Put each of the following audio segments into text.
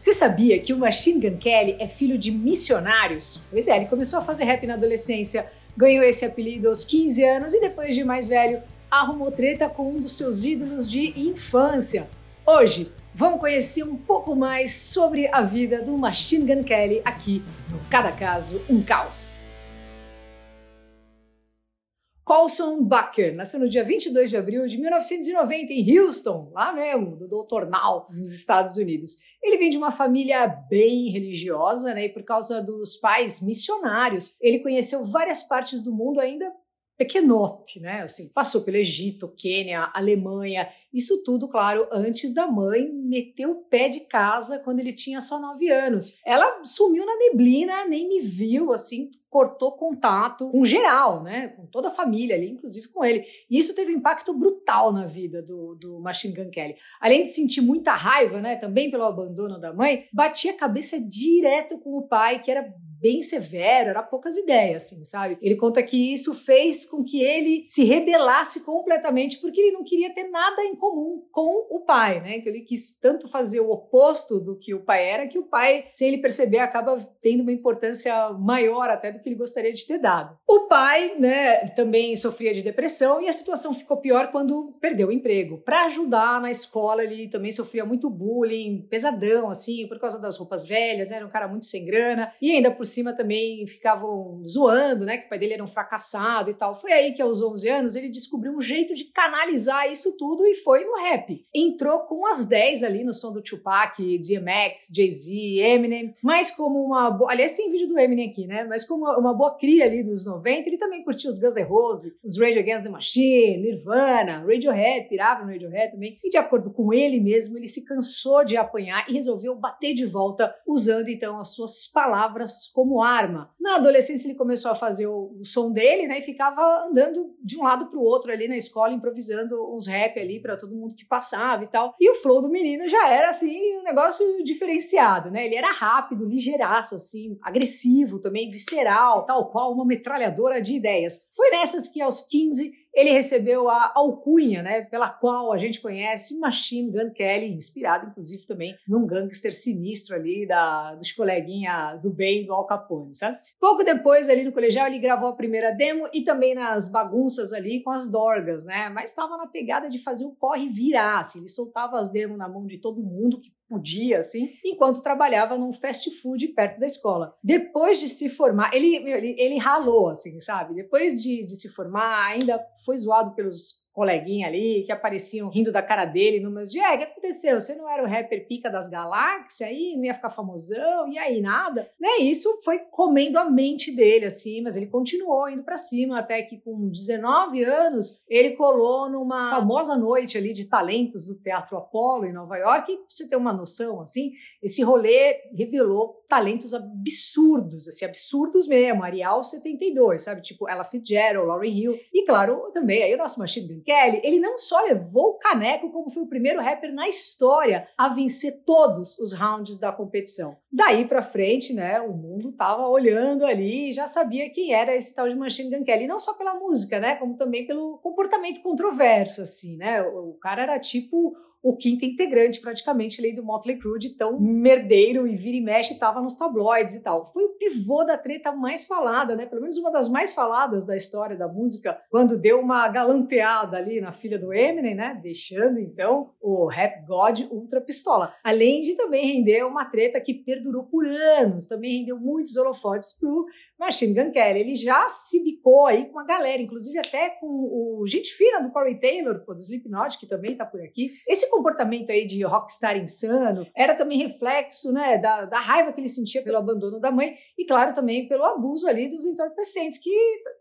Você sabia que o Machine Gun Kelly é filho de missionários? Pois é, ele começou a fazer rap na adolescência, ganhou esse apelido aos 15 anos e depois de mais velho arrumou treta com um dos seus ídolos de infância. Hoje, vamos conhecer um pouco mais sobre a vida do Machine Gun Kelly aqui no Cada Caso Um Caos. Colson Bucker nasceu no dia 22 de abril de 1990 em Houston, lá mesmo, do Dr. Now, nos Estados Unidos. Ele vem de uma família bem religiosa, né? E por causa dos pais missionários, ele conheceu várias partes do mundo ainda pequenote, né? Assim, passou pelo Egito, Quênia, Alemanha, isso tudo, claro, antes da mãe meter o pé de casa quando ele tinha só nove anos. Ela sumiu na neblina, nem me viu, assim, cortou contato com geral, né? Com toda a família ali, inclusive com ele. E isso teve um impacto brutal na vida do, do Machine Gun Kelly. Além de sentir muita raiva, né? Também pelo abandono da mãe, batia a cabeça direto com o pai, que era bem severo, era poucas ideias, assim, sabe? Ele conta que isso fez com que ele se rebelasse completamente porque ele não queria ter nada em comum com o pai, né? Então ele quis tanto fazer o oposto do que o pai era que o pai, sem ele perceber, acaba tendo uma importância maior até do que ele gostaria de ter dado. O pai, né, também sofria de depressão e a situação ficou pior quando perdeu o emprego. Para ajudar na escola, ele também sofria muito bullying, pesadão, assim, por causa das roupas velhas, né? Era um cara muito sem grana e ainda por cima também ficavam zoando, né? Que o pai dele era um fracassado e tal. Foi aí que, aos 11 anos, ele descobriu um jeito de canalizar isso tudo e foi no rap. Entrou com as 10 ali no som do Tupac, DMX, Jay-Z, Eminem, mas como uma boa. Aliás, tem vídeo do Eminem aqui, né? Mas como uma boa cria ali dos 90, ele também curtia os Guns N' Roses, os Rage Against the Machine, Nirvana, Radiohead, pirava no Radiohead também. E de acordo com ele mesmo, ele se cansou de apanhar e resolveu bater de volta, usando então as suas palavras como arma. Na adolescência ele começou a fazer o, o som dele, né, e ficava andando de um lado para o outro ali na escola, improvisando uns rap ali para todo mundo que passava e tal. E o flow do menino já era assim um negócio diferenciado, né? Ele era rápido, ligeiraço assim, agressivo também, visceral, tal qual uma metralhadora de ideias. Foi nessas que aos 15 ele recebeu a alcunha, né, pela qual a gente conhece Machine Gun Kelly, inspirado inclusive também num gangster sinistro ali da, dos coleguinha do bem do Al Capone, sabe? Pouco depois ali no colegial ele gravou a primeira demo e também nas bagunças ali com as dorgas, né? Mas estava na pegada de fazer o corre virar, assim, ele soltava as demos na mão de todo mundo que podia, assim, enquanto trabalhava num fast food perto da escola. Depois de se formar, ele, ele, ele ralou, assim, sabe? Depois de, de se formar, ainda foi zoado pelos coleguinha ali que apareciam rindo da cara dele numas de, é, o que aconteceu? Você não era o rapper pica das galáxias aí, não ia ficar famosão, e aí nada? Né? Isso foi comendo a mente dele, assim, mas ele continuou indo para cima, até que com 19 anos ele colou numa famosa noite ali de talentos do Teatro Apollo em Nova York, e pra você ter uma noção, assim, esse rolê revelou talentos absurdos, assim, absurdos mesmo, Arial 72, sabe? Tipo, Ella Fitzgerald, Lauryn Hill, e claro, também aí o nosso Machine Kelly, ele não só levou o caneco, como foi o primeiro rapper na história a vencer todos os rounds da competição. Daí para frente, né, o mundo tava olhando ali e já sabia quem era esse tal de Machine Gun Kelly, não só pela música, né, como também pelo comportamento controverso, assim, né? O, o cara era tipo o quinto integrante praticamente ali do Motley Crue de tão merdeiro e vira e mexe estava nos tabloides e tal. Foi o pivô da treta mais falada, né? Pelo menos uma das mais faladas da história da música, quando deu uma galanteada ali na filha do Eminem, né? Deixando então o Rap God ultra pistola. Além de também render uma treta que perdurou por anos, também rendeu muitos holofotes pro Machine Gun Kelly. Ele já se bicou aí com uma galera, inclusive até com o gente fina do Corey Taylor, do Slipknot, que também tá por aqui. Esse comportamento aí de rockstar insano era também reflexo, né, da, da raiva que ele sentia pelo abandono da mãe e, claro, também pelo abuso ali dos entorpecentes que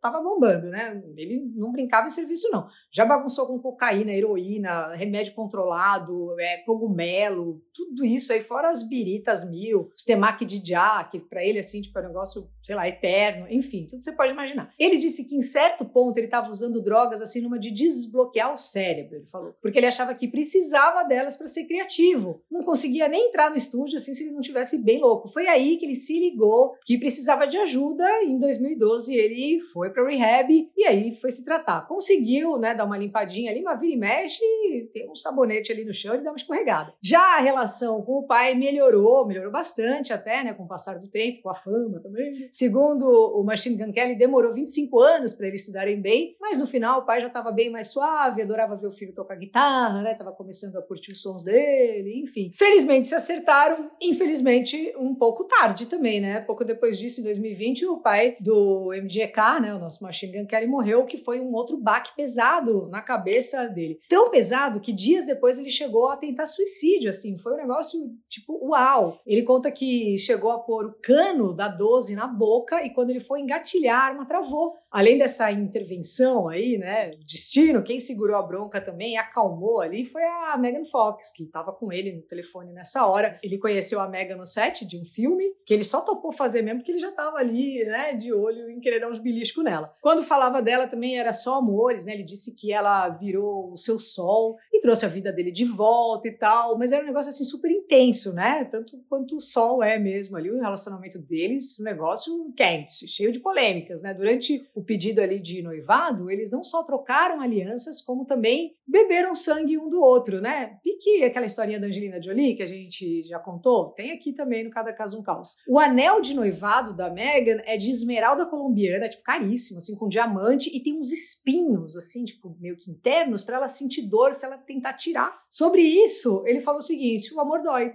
tava bombando, né? Ele não brincava em serviço, não. Já bagunçou com cocaína, heroína, remédio controlado, é, cogumelo, tudo isso aí, fora as biritas mil, os temaki de já, que pra ele, assim, tipo, é um negócio, sei lá, eterno, enfim, tudo você pode imaginar. Ele disse que em certo ponto ele estava usando drogas, assim, numa de desbloquear o cérebro, ele falou, porque ele achava que precisava tirava delas para ser criativo. Não conseguia nem entrar no estúdio assim se ele não tivesse bem louco. Foi aí que ele se ligou que precisava de ajuda. E em 2012 ele foi para rehab e aí foi se tratar. Conseguiu, né, dar uma limpadinha ali, mas vira e mexe, tem um sabonete ali no chão e dá uma escorregada. Já a relação com o pai melhorou, melhorou bastante até, né, com o passar do tempo, com a fama também. Segundo o Machine Gun Kelly, demorou 25 anos para eles se darem bem, mas no final o pai já estava bem mais suave, adorava ver o filho tocar guitarra, né, tava começando a curtir os sons dele, enfim. Felizmente se acertaram, infelizmente um pouco tarde também, né? Pouco depois disso, em 2020, o pai do MGK, né, o nosso Machine Gun Kelly, morreu, que foi um outro baque pesado na cabeça dele. Tão pesado que dias depois ele chegou a tentar suicídio, assim, foi um negócio tipo, uau. Ele conta que chegou a pôr o cano da 12 na boca e quando ele foi engatilhar, a arma travou. Além dessa intervenção aí, né, destino, quem segurou a bronca também acalmou ali foi a Megan Fox, que estava com ele no telefone nessa hora. Ele conheceu a Megan no set de um filme, que ele só topou fazer mesmo porque ele já estava ali, né, de olho em querer dar uns beliscos nela. Quando falava dela também era só amores, né? Ele disse que ela virou o seu sol e trouxe a vida dele de volta e tal, mas era um negócio assim super intenso, né? Tanto quanto o sol é mesmo ali, o relacionamento deles, um negócio quente, cheio de polêmicas, né? Durante o pedido ali de noivado, eles não só trocaram alianças, como também beberam sangue um do outro, né? Pique aquela historinha da Angelina Jolie que a gente já contou, tem aqui também no Cada Caso um Caos. O anel de noivado da Meghan é de esmeralda colombiana, tipo caríssimo, assim, com diamante e tem uns espinhos, assim, tipo meio que internos, para ela sentir dor se ela tentar tirar. Sobre isso, ele falou o seguinte: o amor dói.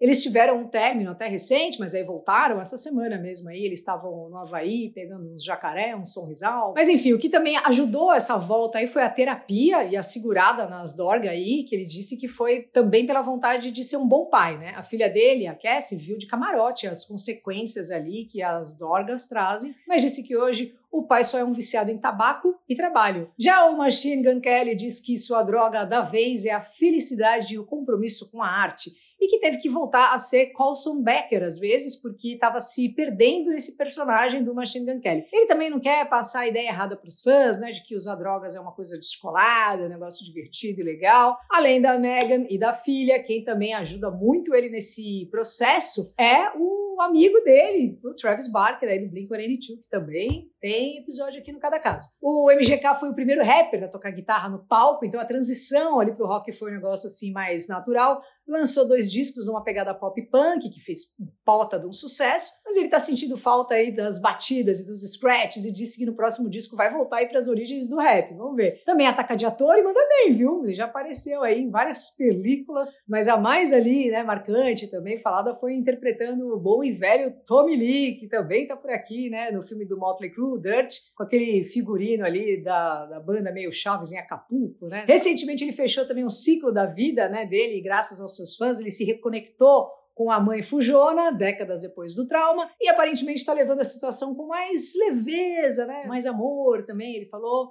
Eles tiveram um término até recente, mas aí voltaram essa semana mesmo aí. Eles estavam no Havaí pegando uns jacaré, um sorrisal. Mas enfim, o que também ajudou essa volta aí foi a terapia e a segurada nas dorgas aí, que ele disse que foi também pela vontade de ser um bom pai, né? A filha dele, a Cassie, viu de camarote as consequências ali que as dorgas trazem, mas disse que hoje o pai só é um viciado em tabaco e trabalho. Já o Machine Gun Kelly diz que sua droga da vez é a felicidade e o compromisso com a arte e que teve que voltar a ser Colson Becker às vezes, porque estava se perdendo nesse personagem do Machine Gun Kelly. Ele também não quer passar a ideia errada para os fãs, né, de que usar drogas é uma coisa descolada, um negócio divertido e legal. Além da Megan e da filha, quem também ajuda muito ele nesse processo é o o amigo dele, o Travis Barker, aí do Blink-182, que também tem episódio aqui no Cada Caso. O MGK foi o primeiro rapper a tocar guitarra no palco, então a transição ali pro rock foi um negócio assim mais natural. Lançou dois discos numa pegada pop punk, que fez pauta de um sucesso, mas ele tá sentindo falta aí das batidas e dos scratches e disse que no próximo disco vai voltar aí para as origens do rap. Vamos ver. Também ataca de ator e manda bem, viu? Ele já apareceu aí em várias películas, mas a mais ali, né, marcante também falada foi interpretando o bom e velho Tommy Lee, que também tá por aqui, né, no filme do Motley Crue, Dirt, com aquele figurino ali da, da banda meio Chaves em Acapulco, né? Recentemente ele fechou também um ciclo da vida, né, dele, graças aos seus fãs, ele se reconectou com a mãe fujona, décadas depois do trauma, e aparentemente está levando a situação com mais leveza, né? Mais amor também, ele falou.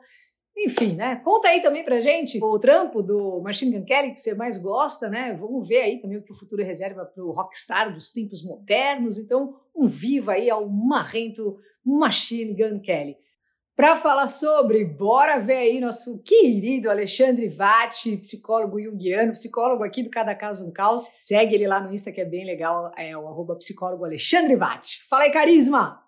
Enfim, né? Conta aí também pra gente o trampo do Machine Gun Kelly que você mais gosta, né? Vamos ver aí também o que o futuro reserva pro rockstar dos tempos modernos. Então, um viva aí ao marrento Machine Gun Kelly. Para falar sobre, bora ver aí nosso querido Alexandre Vatti, psicólogo junguiano, psicólogo aqui do Cada Caso um Caos. Segue ele lá no Insta que é bem legal, é o arroba psicólogo Alexandre Vatti. Fala aí, carisma!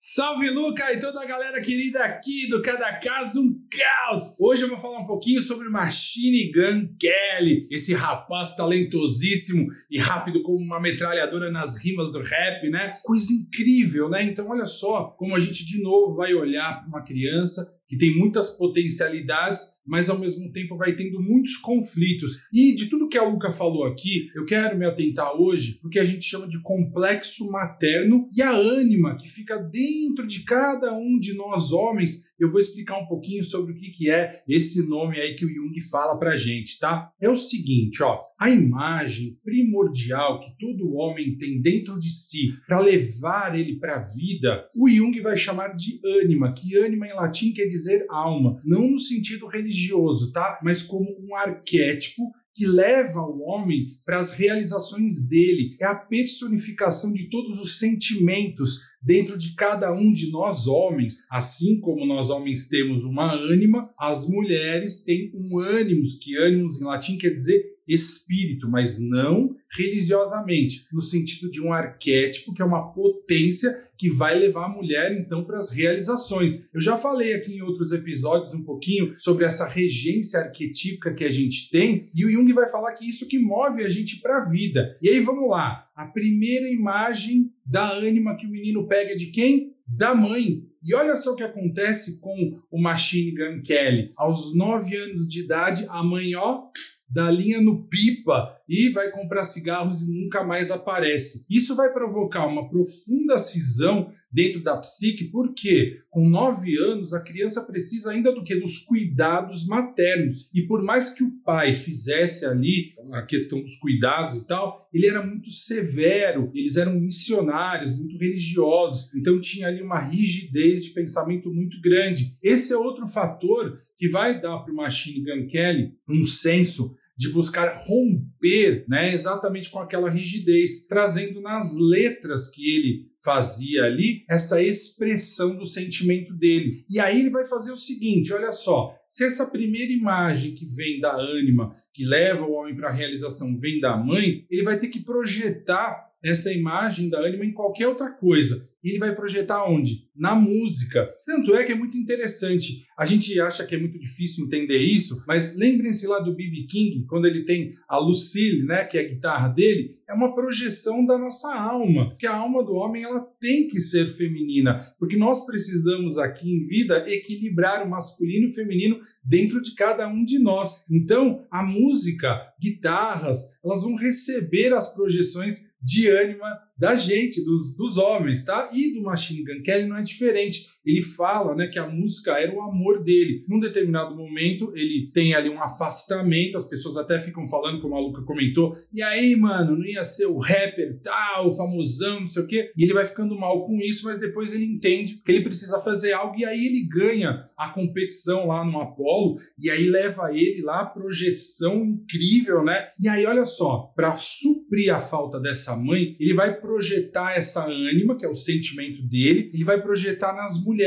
Salve Luca e toda a galera querida aqui do Cada Caso um Caos! Hoje eu vou falar um pouquinho sobre Machine Gun Kelly, esse rapaz talentosíssimo e rápido como uma metralhadora nas rimas do rap, né? Coisa incrível, né? Então olha só como a gente de novo vai olhar para uma criança que tem muitas potencialidades, mas ao mesmo tempo vai tendo muitos conflitos. E de tudo que a Luca falou aqui, eu quero me atentar hoje porque a gente chama de complexo materno e a ânima que fica dentro de cada um de nós homens eu vou explicar um pouquinho sobre o que, que é esse nome aí que o Jung fala pra gente, tá? É o seguinte, ó, a imagem primordial que todo homem tem dentro de si para levar ele para a vida, o Jung vai chamar de ânima, que ânima em latim quer dizer alma, não no sentido religioso, tá? Mas como um arquétipo que leva o homem para as realizações dele, é a personificação de todos os sentimentos dentro de cada um de nós homens. Assim como nós homens temos uma ânima, as mulheres têm um ânimos, que ânimos em latim quer dizer espírito, mas não religiosamente, no sentido de um arquétipo que é uma potência que vai levar a mulher então para as realizações. Eu já falei aqui em outros episódios um pouquinho sobre essa regência arquetípica que a gente tem, e o Jung vai falar que isso que move a gente para a vida. E aí vamos lá, a primeira imagem da ânima que o menino pega de quem? Da mãe. E olha só o que acontece com o Machine Gun Kelly. Aos nove anos de idade, a mãe, ó, dá linha no pipa e vai comprar cigarros e nunca mais aparece. Isso vai provocar uma profunda cisão dentro da psique, porque com nove anos a criança precisa ainda do que? Dos cuidados maternos. E por mais que o pai fizesse ali a questão dos cuidados e tal, ele era muito severo, eles eram missionários, muito religiosos, então tinha ali uma rigidez de pensamento muito grande. Esse é outro fator que vai dar para o Machine Gun Kelly um senso de buscar romper né, exatamente com aquela rigidez, trazendo nas letras que ele fazia ali essa expressão do sentimento dele. E aí ele vai fazer o seguinte: olha só, se essa primeira imagem que vem da ânima, que leva o homem para a realização, vem da mãe, ele vai ter que projetar essa imagem da ânima em qualquer outra coisa. E ele vai projetar onde? Na música. Tanto é que é muito interessante. A gente acha que é muito difícil entender isso, mas lembrem-se lá do B.B. King, quando ele tem a Lucille, né, que é a guitarra dele, é uma projeção da nossa alma, que a alma do homem ela tem que ser feminina, porque nós precisamos aqui em vida equilibrar o masculino e o feminino dentro de cada um de nós. Então, a música, guitarras, elas vão receber as projeções de ânima da gente, dos, dos homens, tá? E do Machine Gun Kelly não é diferente. Ele fala, né, que a música era o amor dele. Num determinado momento, ele tem ali um afastamento, as pessoas até ficam falando, como a Luca comentou, e aí, mano, não ia ser o rapper tal, o famosão, não sei o quê. E ele vai ficando mal com isso, mas depois ele entende que ele precisa fazer algo, e aí ele ganha a competição lá no Apollo, e aí leva ele lá, projeção incrível, né? E aí, olha só, para suprir a falta dessa mãe, ele vai projetar essa ânima, que é o sentimento dele, ele vai projetar nas mulheres.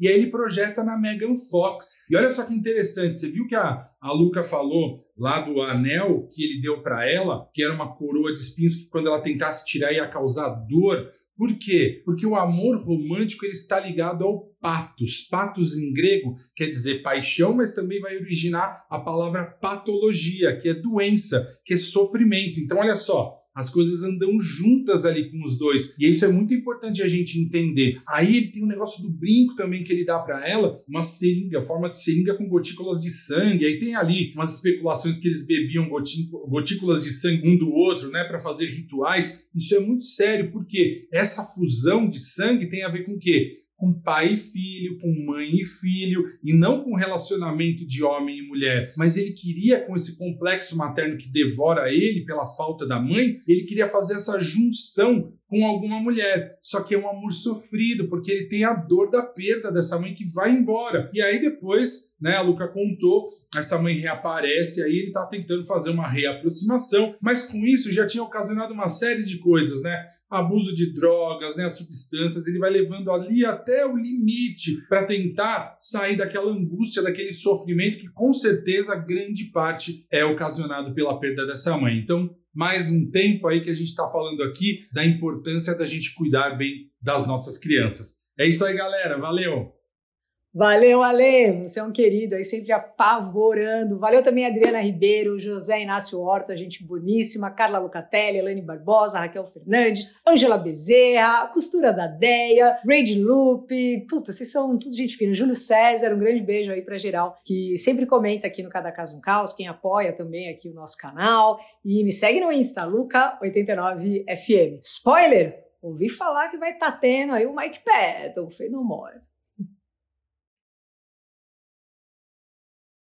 E aí ele projeta na Megan Fox. E olha só que interessante, você viu que a, a Luca falou lá do anel que ele deu para ela, que era uma coroa de espinhos que quando ela tentasse tirar ia causar dor. Por quê? Porque o amor romântico ele está ligado ao patos. Patos em grego quer dizer paixão, mas também vai originar a palavra patologia, que é doença, que é sofrimento. Então, olha só, as coisas andam juntas ali com os dois. E isso é muito importante a gente entender. Aí ele tem um negócio do brinco também que ele dá para ela, uma seringa, forma de seringa com gotículas de sangue. Aí tem ali umas especulações que eles bebiam gotículas de sangue um do outro, né, para fazer rituais. Isso é muito sério, porque essa fusão de sangue tem a ver com o quê? Com pai e filho, com mãe e filho, e não com relacionamento de homem e mulher. Mas ele queria, com esse complexo materno que devora ele pela falta da mãe, ele queria fazer essa junção com alguma mulher. Só que é um amor sofrido, porque ele tem a dor da perda dessa mãe que vai embora. E aí depois, né, a Luca contou, essa mãe reaparece, aí ele tá tentando fazer uma reaproximação, mas com isso já tinha ocasionado uma série de coisas, né? Abuso de drogas, né, as substâncias, ele vai levando ali até o limite para tentar sair daquela angústia, daquele sofrimento que com certeza grande parte é ocasionado pela perda dessa mãe. Então, mais um tempo aí que a gente está falando aqui da importância da gente cuidar bem das nossas crianças. É isso aí, galera. Valeu! Valeu, Ale, você é um querido aí, sempre apavorando. Valeu também Adriana Ribeiro, José Inácio Horta, gente boníssima, Carla Lucatelli, Elane Barbosa, Raquel Fernandes, Ângela Bezerra, Costura da Deia, Raid Lupe, puta, vocês são tudo gente fina. Júlio César, um grande beijo aí pra geral, que sempre comenta aqui no Cada Caso um Caos, quem apoia também aqui o nosso canal. E me segue no Insta, Luca89FM. Spoiler! Ouvi falar que vai estar tá tendo aí o Mike Patton, Fenomore.